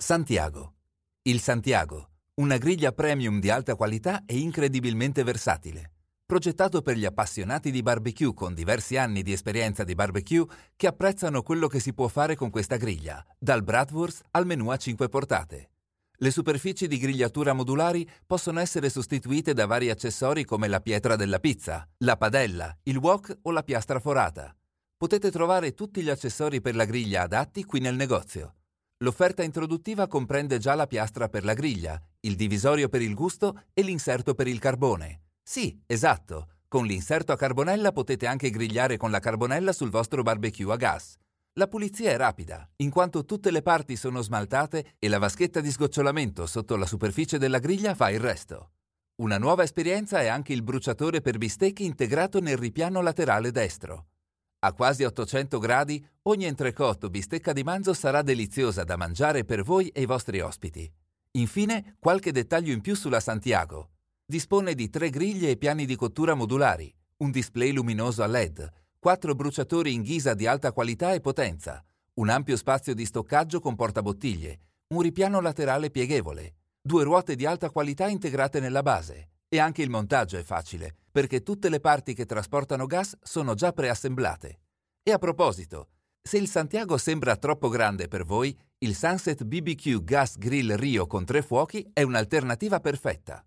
Santiago. Il Santiago, una griglia premium di alta qualità e incredibilmente versatile. Progettato per gli appassionati di barbecue con diversi anni di esperienza di barbecue che apprezzano quello che si può fare con questa griglia, dal bratwurst al menù a 5 portate. Le superfici di grigliatura modulari possono essere sostituite da vari accessori come la pietra della pizza, la padella, il wok o la piastra forata. Potete trovare tutti gli accessori per la griglia adatti qui nel negozio. L'offerta introduttiva comprende già la piastra per la griglia, il divisorio per il gusto e l'inserto per il carbone. Sì, esatto, con l'inserto a carbonella potete anche grigliare con la carbonella sul vostro barbecue a gas. La pulizia è rapida, in quanto tutte le parti sono smaltate e la vaschetta di sgocciolamento sotto la superficie della griglia fa il resto. Una nuova esperienza è anche il bruciatore per bistecche integrato nel ripiano laterale destro. A quasi 800 gradi, ogni entrecotto bistecca di manzo sarà deliziosa da mangiare per voi e i vostri ospiti. Infine, qualche dettaglio in più sulla Santiago. Dispone di tre griglie e piani di cottura modulari, un display luminoso a LED, quattro bruciatori in ghisa di alta qualità e potenza, un ampio spazio di stoccaggio con portabottiglie, un ripiano laterale pieghevole, due ruote di alta qualità integrate nella base. E anche il montaggio è facile, perché tutte le parti che trasportano gas sono già preassemblate. E a proposito, se il Santiago sembra troppo grande per voi, il Sunset BBQ Gas Grill Rio con tre fuochi è un'alternativa perfetta.